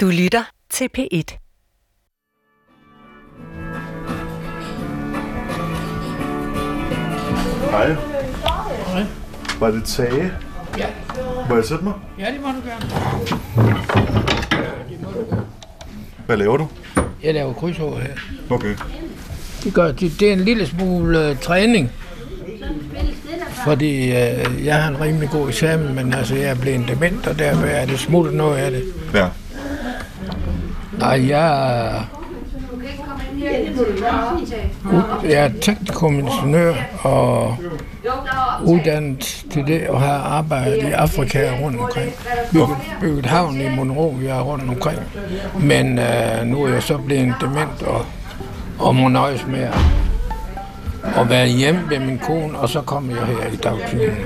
Du lytter til P1. Hej. Hej. Var det Tage? Ja. Må jeg sætte mig? Ja, det må du gerne. Hvad laver du? Jeg laver krydsord her. Okay. Det, gør, det, det er en lille smule uh, træning. Fordi uh, jeg har en rimelig god eksamen, men altså, jeg er blevet dement, og derfor er det smuttet noget af det. Ja. Nej, jeg er, jeg er teknikum ingeniør og uddannet til det og har arbejdet i Afrika rundt omkring. Bygget, bygget havn i Monrovia rundt omkring. Men øh, nu er jeg så blevet dement og, og må nøjes med at, at være hjemme ved min kone, og så kommer jeg her i dagtiden.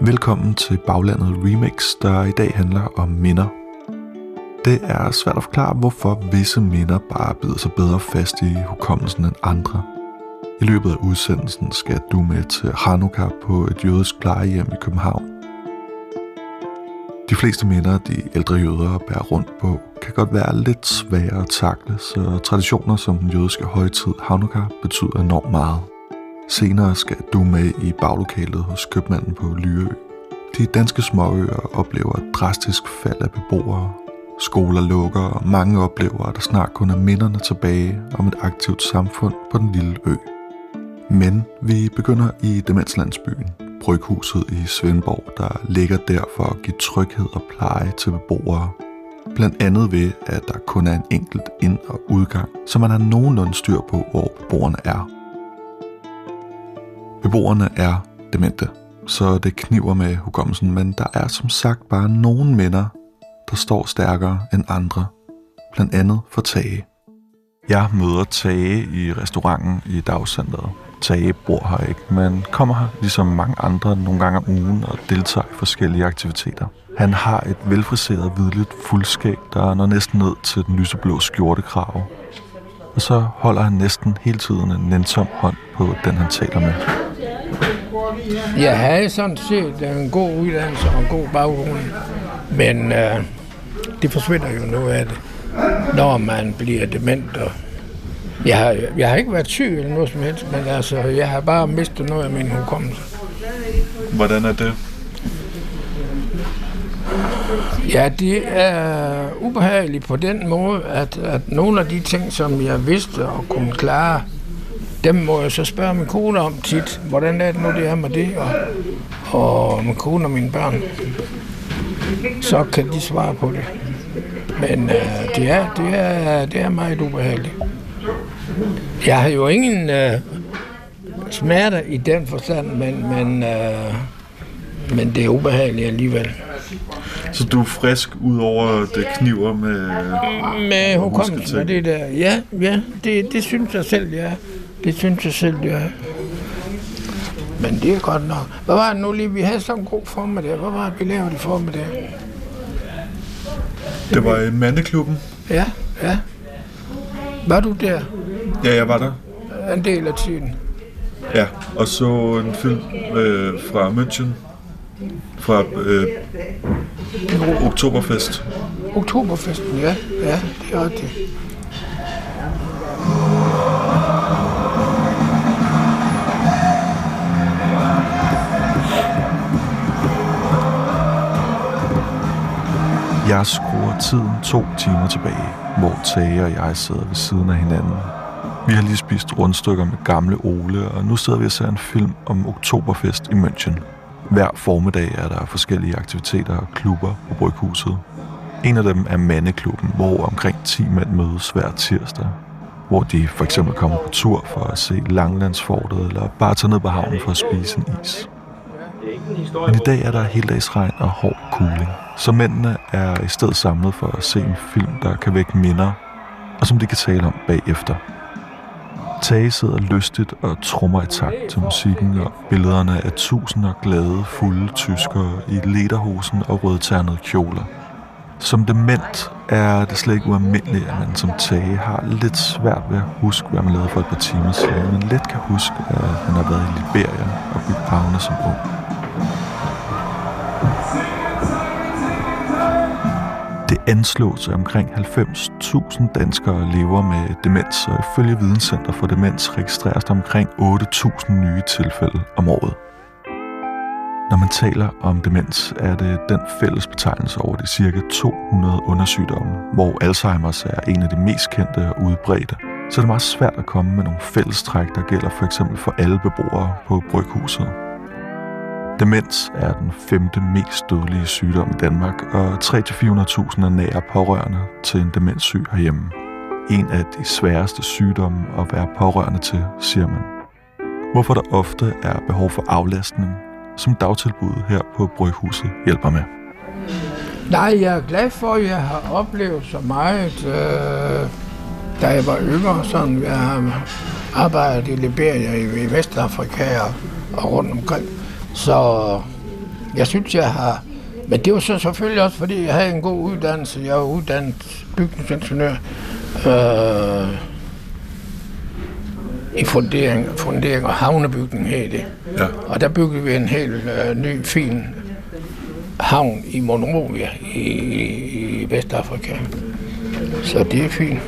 Velkommen til Baglandet Remix, der i dag handler om minder. Det er svært at forklare, hvorfor visse minder bare bider sig bedre fast i hukommelsen end andre. I løbet af udsendelsen skal du med til Hanukkah på et jødisk plejehjem i København. De fleste minder, de ældre jøder bærer rundt på, kan godt være lidt svære at takle, så traditioner som den jødiske højtid Hanukkah betyder enormt meget. Senere skal du med i baglokalet hos købmanden på Lyø. De danske småøer oplever et drastisk fald af beboere. Skoler lukker, og mange oplever, at der snart kun er minderne tilbage om et aktivt samfund på den lille ø. Men vi begynder i demenslandsbyen, Bryghuset i Svendborg, der ligger der for at give tryghed og pleje til beboere. Blandt andet ved, at der kun er en enkelt ind- og udgang, så man har nogenlunde styr på, hvor beboerne er. Beboerne er demente, så det kniver med hukommelsen, men der er som sagt bare nogle minder, der står stærkere end andre. Blandt andet for Tage. Jeg møder Tage i restauranten i dagcenteret. Tage bor her ikke, men kommer her ligesom mange andre nogle gange om ugen og deltager i forskellige aktiviteter. Han har et velfriseret hvidligt fuldskæg, der når næsten ned til den lyseblå skjortekrave. Og så holder han næsten hele tiden en nænsom hånd på den, han taler med. Jeg havde sådan set en god uddannelse og en god baggrund, men øh, det forsvinder jo noget af det, når man bliver dement. Og jeg, har, jeg har ikke været syg eller noget som helst, men altså, jeg har bare mistet noget af min hukommelse. Hvordan er det? Ja, det er ubehageligt på den måde, at, at nogle af de ting, som jeg vidste og kunne klare, dem må jeg så spørge min kone om tit. Hvordan er det nu, det er med det? Og, og min kone og mine børn. Så kan de svare på det. Men øh, det, er, det, er, det er meget ubehageligt. Jeg har jo ingen øh, smerter i den forstand, men, men, øh, men det er ubehageligt alligevel. Så du er frisk ud over det kniver med... Med hukommelsen og det der. Ja, ja det, det synes jeg selv, ja. Det synes jeg selv, ja. Men det er godt nok. Hvad var det nu lige? Vi havde sådan en god formiddag. Hvad var det, vi lavede i formiddag? Det var i mandeklubben. Ja, ja. Var du der Ja, jeg var der. en del af tiden? Ja, og så en film øh, fra München. Fra øh, Oktoberfest. Oktoberfesten, ja. Ja, det er rigtigt. Jeg skruer tiden to timer tilbage, hvor Tage og jeg sidder ved siden af hinanden. Vi har lige spist rundstykker med gamle Ole, og nu sidder vi og ser en film om Oktoberfest i München. Hver formiddag er der forskellige aktiviteter og klubber på Bryghuset. En af dem er Mandeklubben, hvor omkring 10 mænd mødes hver tirsdag. Hvor de for eksempel kommer på tur for at se Langlandsfortet, eller bare tage ned på havnen for at spise en is. Men i dag er der heldagsregn og hård kuling, så mændene er i stedet samlet for at se en film, der kan vække minder, og som de kan tale om bagefter. Tage sidder lystigt og trummer i takt til musikken og billederne af tusinder glade, fulde tyskere i lederhosen og rødternede kjoler. Som dement er det slet ikke ualmindeligt, at man som Tage har lidt svært ved at huske, hvad man lavede for et par timer siden, men let kan huske, at han har været i Liberia og bygget havne som ung. Det anslås, at omkring 90.000 danskere lever med demens, og ifølge Videnscenter for Demens registreres der omkring 8.000 nye tilfælde om året. Når man taler om demens, er det den fælles betegnelse over de cirka 200 undersygdomme, hvor Alzheimer's er en af de mest kendte og udbredte. Så det er meget svært at komme med nogle fællestræk, der gælder for eksempel for alle beboere på Bryghuset. Demens er den femte mest dødelige sygdom i Danmark, og 300-400.000 er nære pårørende til en demenssyg herhjemme. En af de sværeste sygdomme at være pårørende til, siger man. Hvorfor der ofte er behov for aflastning, som dagtilbuddet her på Bryghuset hjælper med. Nej, jeg er glad for, at jeg har oplevet så meget, øh, da jeg var yngre. Sådan, jeg har arbejdet i Liberia i Vestafrika og, og rundt omkring. Så jeg synes, jeg har... Men det var så selvfølgelig også, fordi jeg havde en god uddannelse. Jeg var uddannet bygningsingeniør. Øh, i fundering, fundering og havnebygning her det. Ja. Og der byggede vi en helt øh, ny, fin havn i Monrovia i, i Vestafrika. Så det er fint.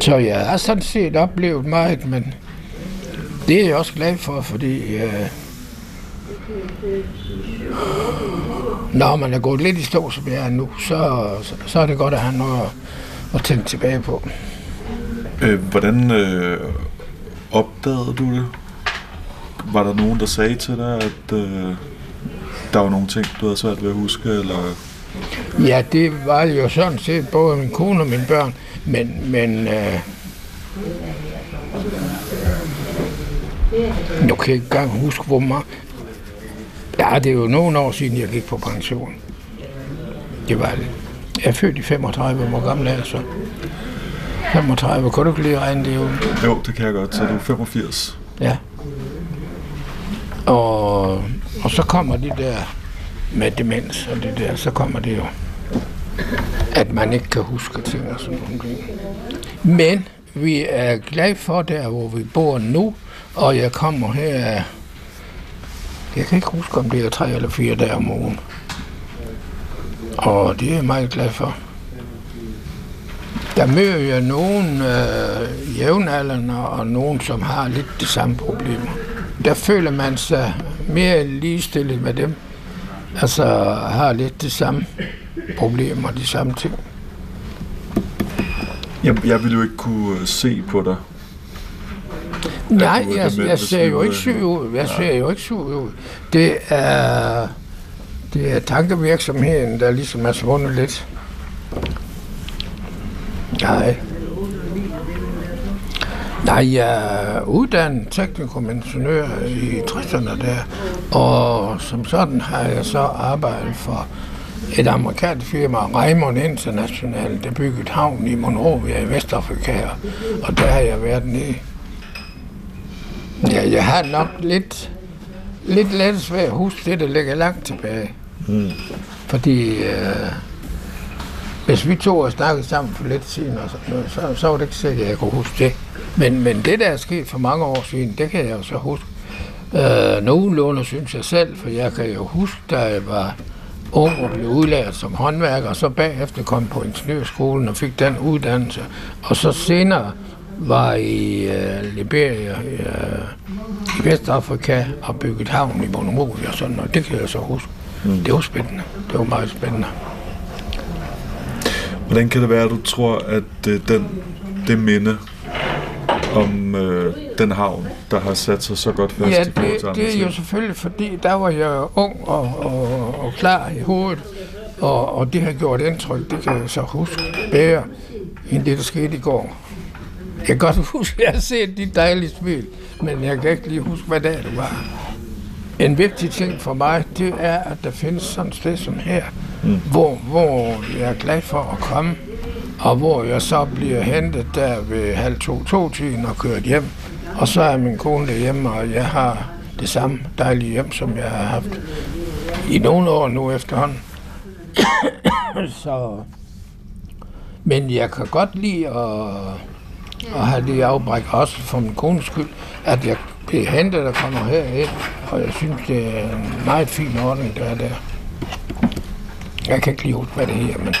Så jeg har sådan set oplevet meget, men det er jeg også glad for, fordi øh, når man er gået lidt i stå, som jeg er nu, så, så, så er det godt at have noget at, at tænke tilbage på. Øh, hvordan øh, opdagede du det? Var der nogen, der sagde til dig, at øh, der var nogle ting, du havde svært ved at huske? Eller? Ja, det var jo sådan set både min kone og mine børn, men, men øh, nu kan jeg ikke engang huske, hvor meget. Ja, det er jo nogle år siden, jeg gik på pension. Det var det. Jeg er født i 35, hvor gammel er jeg så? 35, kan du ikke lige regne det ud? Jo, det kan jeg godt, så du er 85. Ja. Og, og så kommer de der med demens og det der, så kommer det jo, at man ikke kan huske ting og sådan nogle ting. Men vi er glade for der, hvor vi bor nu, og jeg kommer her, jeg kan ikke huske, om det er tre eller fire dage om ugen. Og det er jeg meget glad for. Der møder jeg nogen øh, jævnaldrende og nogen, som har lidt de samme problemer. Der føler man sig mere ligestillet med dem. Altså har lidt de samme problemer, de samme ting. Jeg, jeg ville jo ikke kunne se på dig. Nej, jeg, jeg, jeg ser jo ikke syg ud. Jeg ser jo ikke syg ud. Det er, det er tankevirksomheden, der ligesom er svundet lidt. Nej. Nej, jeg er uddannet teknikomingeniør i 60'erne der, og som sådan har jeg så arbejdet for et amerikansk firma, Raymond International, der byggede havn i Monrovia i Vestafrika, og der har jeg været nede. Ja, jeg har nok lidt, lidt let svært at huske det, der ligger langt tilbage. Mm. Fordi øh, hvis vi to har snakket sammen for lidt siden, og så, så, så var det ikke sikkert, at jeg kunne huske det. Men, men det, der er sket for mange år siden, det kan jeg jo så huske. Øh, nogenlunde synes jeg selv, for jeg kan jo huske, da jeg var ung og blev udlært som håndværker, og så bagefter kom på ingeniørskolen og fik den uddannelse. Og så senere var i uh, Liberia, uh, i Vestafrika, og bygget havn i Monrovia og sådan noget. Det kan jeg så huske. Mm. Det var spændende. Det var meget spændende. Hvordan kan det være, at du tror, at øh, den, det minde om øh, den havn, der har sat sig så godt fast ja, i det, det er jo selvfølgelig, fordi der var jeg ung og, og, og klar i hovedet, og, og det har gjort indtryk, det kan jeg så huske bedre, end det, der skete i går. Jeg kan godt huske, at jeg har set de dejlige smil, men jeg kan ikke lige huske, hvad dag det var. En vigtig ting for mig, det er, at der findes sådan et sted som her, mm. hvor, hvor jeg er glad for at komme, og hvor jeg så bliver hentet der ved halv to, to tiden og kørt hjem. Og så er min kone derhjemme, og jeg har det samme dejlige hjem, som jeg har haft i nogle år nu efterhånden. så, men jeg kan godt lide at, og har lige afbræk, også for min kones skyld, at jeg bliver hentet og kommer herind, og jeg synes, det er en meget fin ordning, der er der. Jeg kan ikke lige huske, hvad det her, men,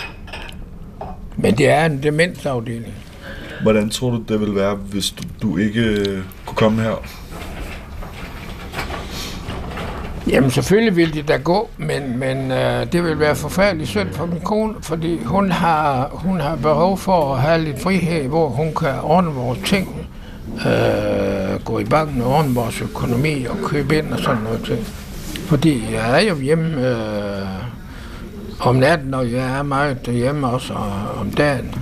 men det er en demensafdeling. Hvordan tror du, det ville være, hvis du, du ikke kunne komme her? Jamen selvfølgelig vil det da gå, men, men øh, det vil være forfærdeligt synd for min kone, fordi hun har, hun har behov for at have lidt frihed, hvor hun kan ordne vores ting, øh, gå i banken og ordne vores økonomi og købe ind og sådan noget ting. Fordi jeg er jo hjemme øh, om natten, og jeg er meget hjemme også og, om dagen.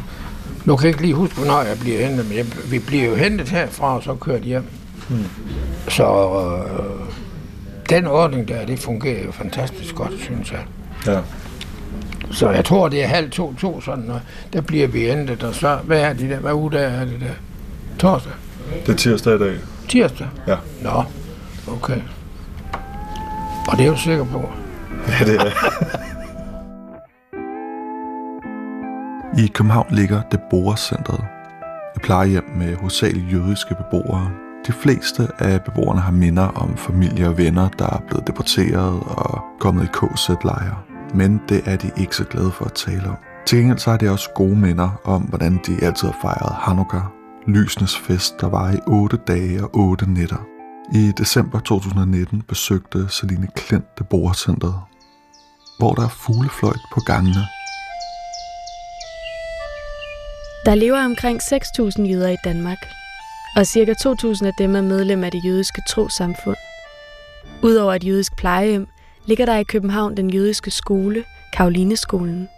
Nu kan jeg ikke lige huske, hvornår jeg bliver hentet, men jeg, vi bliver jo hentet herfra og så kørt hjem. Hmm. Så øh, den ordning der, det fungerer jo fantastisk godt, synes jeg. Ja. Så jeg tror, det er halv to, to sådan, og der bliver vi hentet, og så, hvad er det der, hvad uge der er det der? Torsdag? Det er tirsdag i dag. Tirsdag? Ja. Nå, okay. Og det er jo sikker på. Ja, det er I København ligger det Centret. Et plejehjem med hovedsageligt jødiske beboere. De fleste af beboerne har minder om familie og venner, der er blevet deporteret og kommet i KZ-lejre. Men det er de ikke så glade for at tale om. Til gengæld så er de også gode minder om, hvordan de altid har fejret Hanukkah, lysnes fest, der var i 8 dage og 8 nætter. I december 2019 besøgte Celine Klint det borgercentret, hvor der er fuglefløjt på gangene. Der lever omkring 6.000 jøder i Danmark, og ca. 2.000 af dem er medlem af det jødiske trosamfund. Udover et jødisk plejehjem, ligger der i København den jødiske skole, Karolineskolen.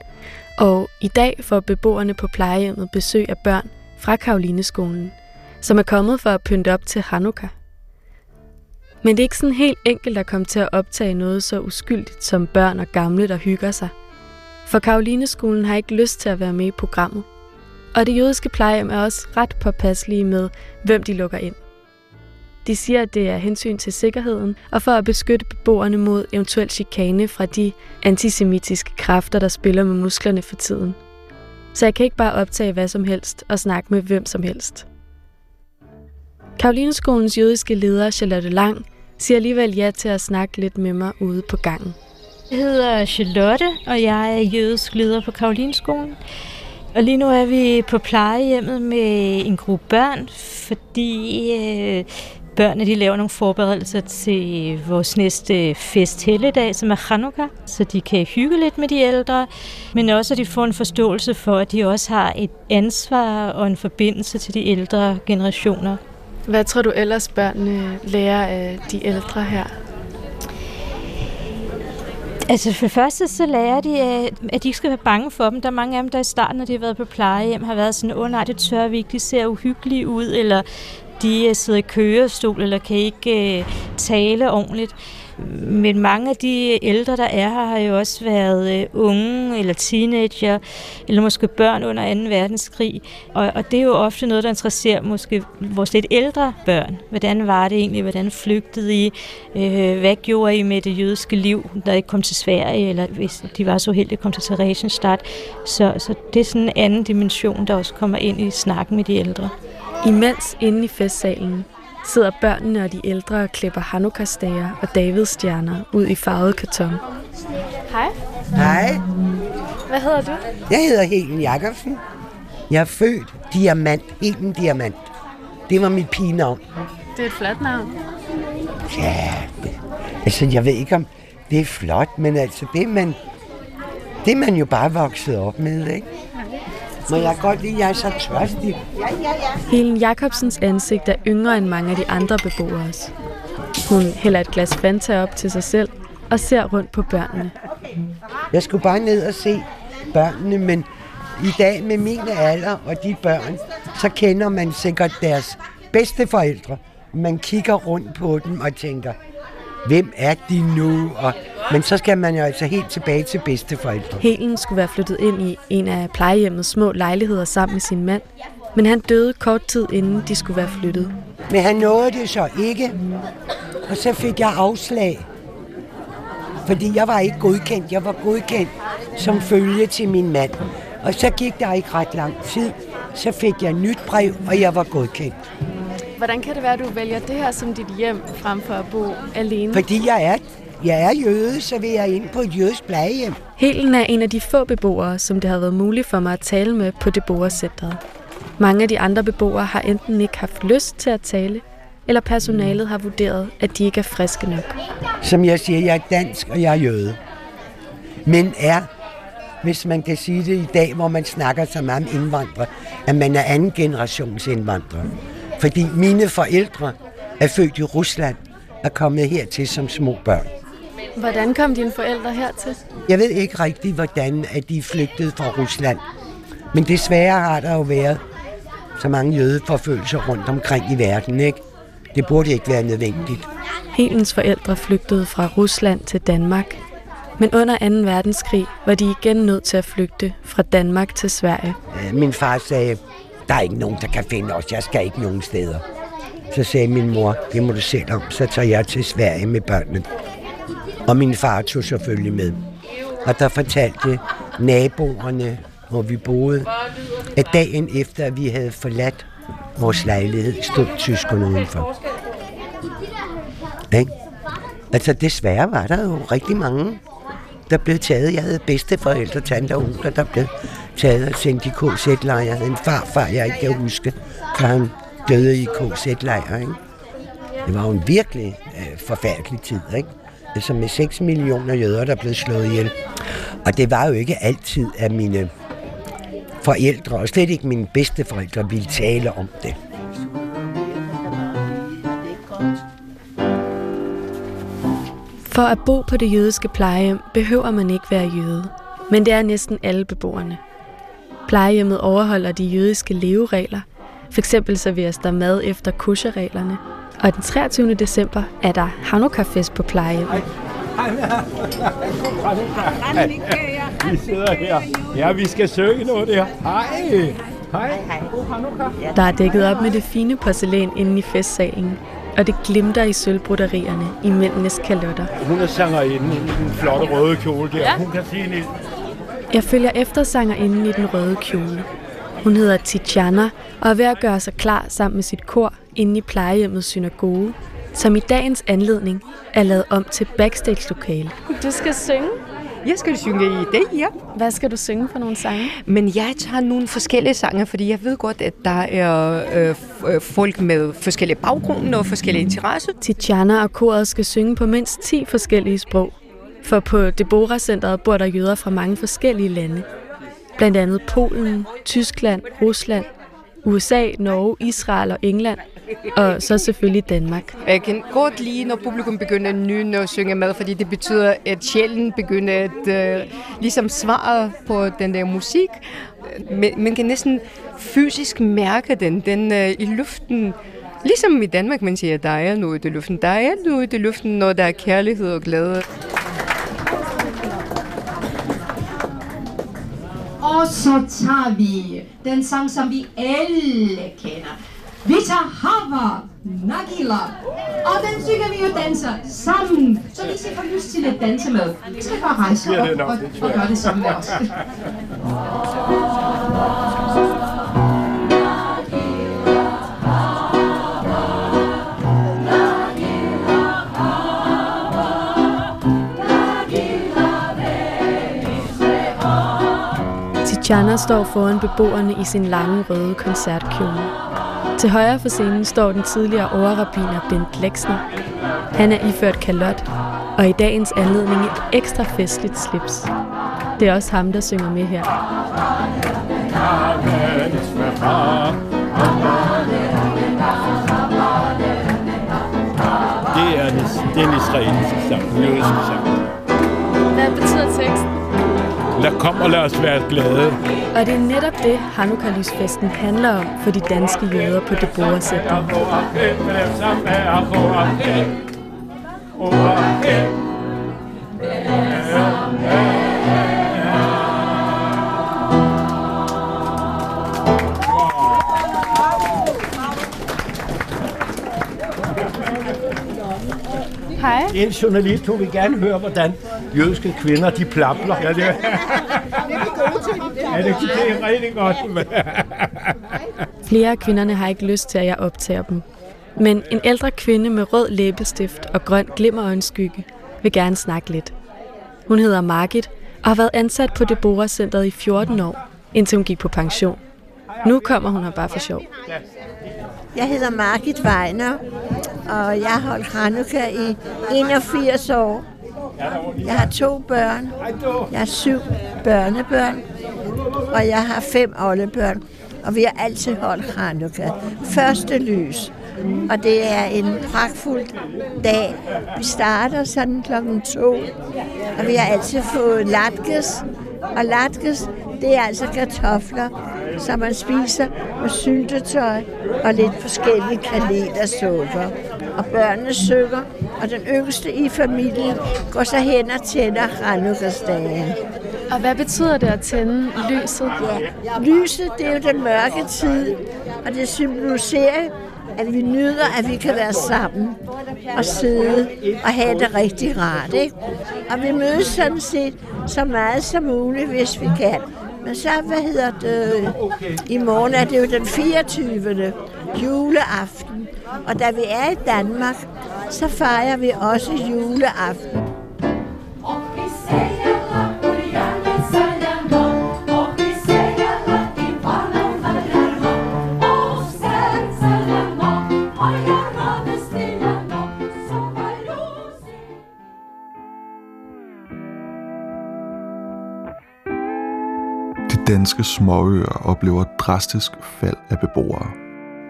Og i dag får beboerne på plejehjemmet besøg af børn fra Karolineskolen, som er kommet for at pynte op til Hanukkah. Men det er ikke sådan helt enkelt at komme til at optage noget så uskyldigt som børn og gamle, der hygger sig. For Karolineskolen har ikke lyst til at være med i programmet. Og det jødiske plejehjem er også ret påpasselige med, hvem de lukker ind. De siger, at det er hensyn til sikkerheden og for at beskytte beboerne mod eventuel chikane fra de antisemitiske kræfter, der spiller med musklerne for tiden. Så jeg kan ikke bare optage hvad som helst og snakke med hvem som helst. Karolineskolens jødiske leder, Charlotte Lang, siger alligevel ja til at snakke lidt med mig ude på gangen. Jeg hedder Charlotte, og jeg er jødisk leder på Karolineskolen. Og lige nu er vi på plejehjemmet med en gruppe børn, fordi øh, børnene de laver nogle forberedelser til vores næste fest helligdag, som er Hanukkah, så de kan hygge lidt med de ældre, men også at de får en forståelse for, at de også har et ansvar og en forbindelse til de ældre generationer. Hvad tror du ellers børnene lærer af de ældre her? Altså for det første så lærer de, øh, at de ikke skal være bange for dem. Der er mange af dem, der i starten, når de har været på plejehjem, har været sådan, åh oh, nej, det tør vi ikke, de ser uhyggelige ud, eller de øh, sidder i kørestol, eller kan ikke uh, tale ordentligt. Men mange af de ældre, der er her, har jo også været øh, unge eller teenager, eller måske børn under 2. verdenskrig. Og, og det er jo ofte noget, der interesserer måske vores lidt ældre børn. Hvordan var det egentlig? Hvordan flygtede I? Øh, hvad gjorde I med det jødiske liv, da I kom til Sverige, eller hvis de var så heldige at komme til Theresienstadt? Så, så det er sådan en anden dimension, der også kommer ind i snakken med de ældre. Imens inde i festsalen sidder børnene og de ældre og klipper Hanukkah-stager og Davidsstjerner ud i farvet karton. Hej. Hej. Hvad hedder du? Jeg hedder Helen Jakobsen. Jeg er født Diamant. Helen Diamant. Det var mit pigenavn. Det er et flot navn. Ja, det, altså jeg ved ikke om det er flot, men altså det man, det man jo bare vokset op med, ikke? Må jeg godt lide, jeg er så tørstig. Ja, ja, ja. Helen Jacobsens ansigt er yngre end mange af de andre beboeres. Hun hælder et glas Fanta op til sig selv og ser rundt på børnene. Jeg skulle bare ned og se børnene, men i dag med mine alder og de børn, så kender man sikkert deres bedste forældre. Man kigger rundt på dem og tænker, hvem er de nu? Og, men så skal man jo altså helt tilbage til bedsteforældre. Helen skulle være flyttet ind i en af plejehjemmets små lejligheder sammen med sin mand, men han døde kort tid inden de skulle være flyttet. Men han nåede det så ikke, og så fik jeg afslag. Fordi jeg var ikke godkendt. Jeg var godkendt som følge til min mand. Og så gik der ikke ret lang tid. Så fik jeg nyt brev, og jeg var godkendt. Hvordan kan det være, at du vælger det her som dit hjem, frem for at bo alene? Fordi jeg er jeg er jøde, så vil jeg ind på et jødisk plejehjem. Helen er en af de få beboere, som det har været muligt for mig at tale med på det borgercentret. Mange af de andre beboere har enten ikke haft lyst til at tale, eller personalet har vurderet, at de ikke er friske nok. Som jeg siger, jeg er dansk, og jeg er jøde. Men er, hvis man kan sige det i dag, hvor man snakker så meget om indvandrere, at man er anden generations indvandrere. Fordi mine forældre er født i Rusland og kommet hertil som små børn. Hvordan kom dine forældre hertil? Jeg ved ikke rigtigt, hvordan at de flygtede fra Rusland. Men desværre har der jo været så mange jødeforfølgelser rundt omkring i verden, ikke? Det burde ikke være nødvendigt. Helens forældre flygtede fra Rusland til Danmark. Men under 2. verdenskrig var de igen nødt til at flygte fra Danmark til Sverige. Min far sagde, der er ikke nogen, der kan finde os. Jeg skal ikke nogen steder. Så sagde min mor, det må du selv om. Så tager jeg til Sverige med børnene. Og min far tog selvfølgelig med. Og der fortalte naboerne, hvor vi boede, at dagen efter, at vi havde forladt vores lejlighed, stod tyskerne udenfor. Ikke? Altså desværre var der jo rigtig mange, der blev taget. Jeg havde bedsteforældre, tante og onkler, der blev taget og sendt i KZ-lejr. Jeg havde en farfar, jeg ikke kan huske, for han døde i KZ-lejr. Ikke? Det var jo en virkelig øh, forfærdelig tid, ikke? Altså med 6 millioner jøder, der blev slået ihjel. Og det var jo ikke altid, at mine forældre, og slet ikke mine bedsteforældre, ville tale om det. For at bo på det jødiske plejehjem behøver man ikke være jøde, men det er næsten alle beboerne. Plejehjemmet overholder de jødiske leveregler. For eksempel serveres der mad efter kusherreglerne, og den 23. december er der Hanukkah-fest på plejehjemmet. Vi sidder her. Ja, vi skal synge noget der. Hej. Hej. Der er dækket op med det fine porcelæn inde i festsalen, og det glimter i sølvbroderierne i mændenes kalotter. Hun er sangerinde i den flotte røde kjole der. Ja. Hun kan sige en Jeg følger efter sangerinden i den røde kjole. Hun hedder Tijana og er ved at gøre sig klar sammen med sit kor inde i plejehjemmets synagoge, som i dagens anledning er lavet om til backstage-lokale. Du skal synge. Jeg skal synge i dag, ja. Hvad skal du synge for nogle sange? Men jeg tager nogle forskellige sange, fordi jeg ved godt, at der er øh, øh, folk med forskellige baggrunde og forskellige interesser. Tijana og koret skal synge på mindst 10 forskellige sprog. For på Deborah-centret bor der jøder fra mange forskellige lande. Blandt andet Polen, Tyskland, Rusland, USA, Norge, Israel og England. Og så selvfølgelig Danmark. Jeg kan godt lide, når publikum begynder at nynne og synge med, fordi det betyder, at sjælen begynder at øh, ligesom svare på den der musik. Man, man kan næsten fysisk mærke den, den øh, i luften. Ligesom i Danmark, man siger, der er noget i luften. Der er noget i luften, når der er kærlighed og glæde. Og så tager vi den sang, som vi alle kender. Vi tager Hava Nagila. Og den synger vi og danser sammen. Så hvis I får lyst til at danse med, I skal bare rejse op og, og jeg. gøre det sammen med os. Tijana står foran beboerne i sin lange røde koncertkjole. Til højre for scenen står den tidligere overrabiner Bent Lexner. Han er iført kalot, og i dagens anledning et ekstra festligt slips. Det er også ham, der synger med her. Det er en, det er en israelsk sang, en jødisk sang. Hvad betyder teksten? Lad kom og lad os være glade. Og det er netop det, Hanukkah-lysfesten handler om for de danske jøder på Deborah Center. Hej. En journalist, hun vil gerne høre, hvordan jødiske kvinder, de plapler. Ja, det er, ja, det, det er rigtig godt. Flere af kvinderne har ikke lyst til, at jeg optager dem. Men en ældre kvinde med rød læbestift og grøn glimmerøjenskygge vil gerne snakke lidt. Hun hedder Margit og har været ansat på Deborah Centeret i 14 år, indtil hun gik på pension. Nu kommer hun her bare for sjov. Jeg hedder Margit Weiner, og jeg har holdt Hanukkah i 81 år. Jeg har to børn. Jeg har syv børnebørn, og jeg har fem oldebørn. Og vi har altid holdt Hanukkah. Første lys. Og det er en pragtfuld dag. Vi starter sådan klokken to, og vi har altid fået latkes. Og latkes, det er altså kartofler, som man spiser med syltetøj og lidt forskellige kanel og børnene synger, og den yngste i familien går så hen og tænder Hanukkah-dagen. Og hvad betyder det at tænde lyset? Ja, lyset det er jo den mørke tid, og det symboliserer, at vi nyder, at vi kan være sammen og sidde og have det rigtig rart. Ikke? Og vi mødes sådan set så meget som muligt, hvis vi kan. Men så, hvad hedder det, i morgen er det jo den 24. juleaften. Og da vi er i Danmark, så fejrer vi også juleaften. Danske småøer oplever et drastisk fald af beboere.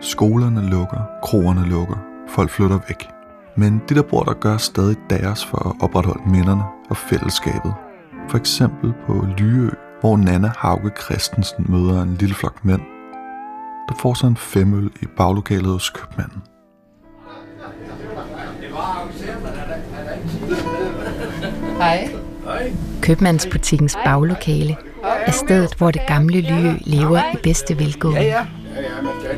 Skolerne lukker, kroerne lukker, folk flytter væk. Men de der bor der gør stadig deres for at opretholde minderne og fællesskabet. For eksempel på Lyø, hvor Nana Hauge Christensen møder en lille flok mænd, der får sig en femøl i baglokalet hos købmanden. Hej. Købmandsbutikkens baglokale er stedet, hvor det gamle Lyø lever i bedste velgående.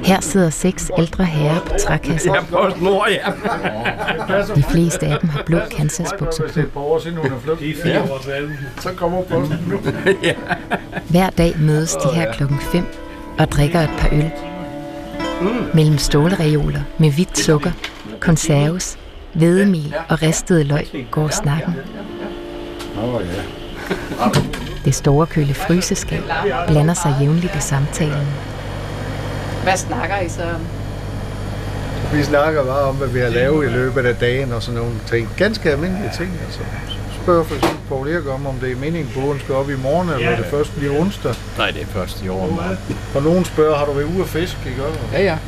Her sidder seks ældre herrer på trækasser. De fleste af dem har blå kansasbukser på. Så kommer posten nu. Hver dag mødes de her klokken 5 og drikker et par øl. Mellem stålreoler med hvidt sukker, konserves, hvedemel og ristede løg går snakken. Det store køle fryseskab blander sig jævnligt i samtalen. Hvad snakker I så om? Vi snakker bare om, hvad vi har lavet i løbet af dagen og sådan nogle ting. Ganske almindelige ting. Altså. Spørger for eksempel Paul Erik om, om det er meningen, at båden skal op i morgen, eller ja. det først bliver onsdag. Nej, det er først i år. Man. Og nogen spørger, har du været ude at fiske, ikke? Ja, ja.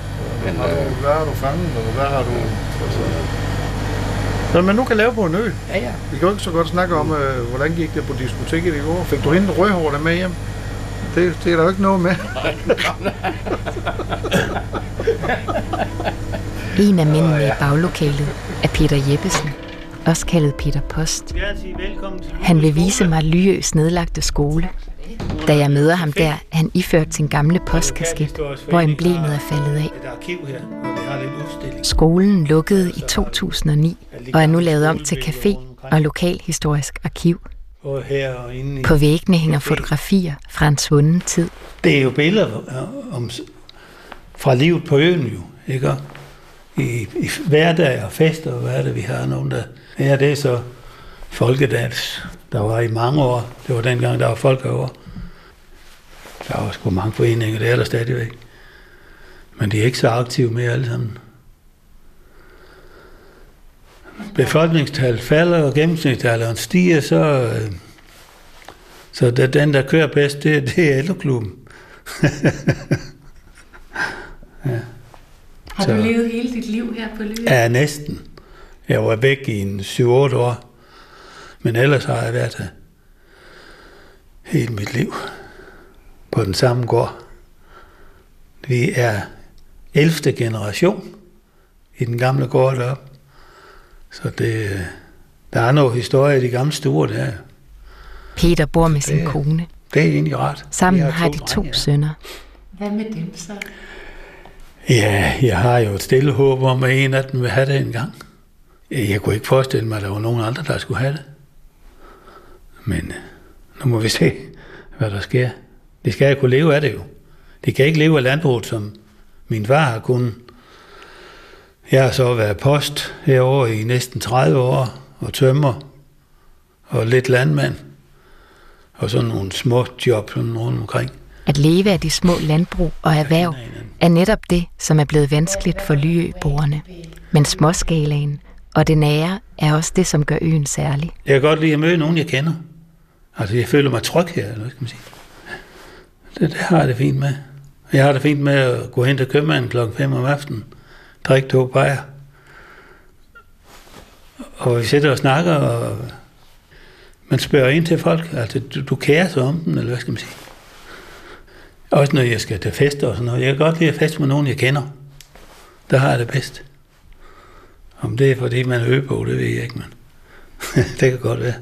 Men, har du, hvad har du fanget, og hvad har du... Altså, hvad man nu kan lave på en ø. Ja, ja. Vi kan jo ikke så godt snakke om, øh, hvordan gik det på diskoteket i går. Fik du hentet rødhårene med hjem? Det, det er der jo ikke noget med. En af mændene i baglokalet er Peter Jeppesen, også kaldet Peter Post. Han vil vise mig Lyøs nedlagte skole. Da jeg møder ham der, er han iført sin gamle postkasket, hvor emblemet er faldet af. Skolen lukkede i 2009 og er nu lavet om til café og lokalhistorisk arkiv. På væggene hænger fotografier fra en svunden tid. Det er jo billeder om, fra livet på øen jo, ikke? I, i hverdag og fester og hvad det, vi har nogen der... Ja, det er så folkedans, der var i mange år. Det var dengang, der var folk over. Der var sgu mange foreninger, det er der stadigvæk. Men de er ikke så aktive mere alle sammen. Befolkningstallet falder, og gennemsnitsalderen stiger, så, øh, så det, den, der kører bedst, det, det er ældreklubben. ja. Har du så, levet hele dit liv her på Lyø? Ja, næsten. Jeg var væk i en 7-8 år. Men ellers har jeg været her hele mit liv på den samme gård. Vi er 11. generation i den gamle gård deroppe. Så det, der er noget historie i de gamle stuer der. Peter bor med sin det, kone. Det er egentlig rart. Sammen har, har de to drenge, sønner. Hvad med dem så? Ja, jeg har jo et stille håb om, at en af dem vil have det en gang. Jeg kunne ikke forestille mig, at der var nogen andre, der skulle have det. Men nu må vi se, hvad der sker. De skal jo kunne leve af det jo. De kan ikke leve af landbruget, som min far har kunnet. Jeg har så været post herovre i næsten 30 år og tømmer og lidt landmand, og sådan nogle små job sådan rundt omkring. At leve af de små landbrug og erhverv er netop det, som er blevet vanskeligt for Lyø-borgerne. Men småskalaen og det nære er også det, som gør øen særlig. Jeg kan godt lide at møde nogen, jeg kender. Altså, jeg føler mig tryg her, eller hvad skal man sige. Det, det har jeg det fint med. Jeg har det fint med at gå hen til købmanden klokken 5 om aftenen, drikke to bajer. Og vi sidder og snakker, og man spørger ind til folk, altså du, du kærer sig om den, eller hvad skal man sige. Også når jeg skal til fester og sådan noget. Jeg kan godt lide at feste med nogen, jeg kender. Der har jeg det bedst. Om det er fordi, man er på, det ved jeg ikke, men det kan godt være.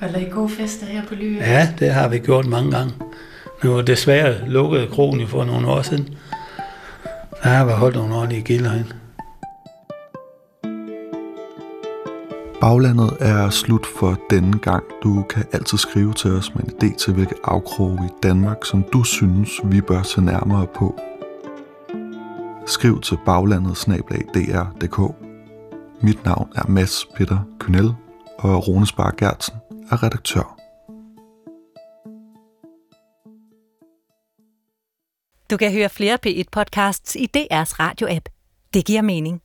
Holder I gode fester her på Lyø? Ja, det har vi gjort mange gange. Nu desværre lukket kronen for nogle år siden. Der har vi holdt nogle ordentlige gilder herinde. Baglandet er slut for denne gang. Du kan altid skrive til os med en idé til, hvilke afkroge i Danmark, som du synes, vi bør se nærmere på. Skriv til baglandet Mit navn er Mads Peter Kynel, og Rune Spar Gertsen er redaktør. Du kan høre flere P1-podcasts i DR's radio-app. Det giver mening.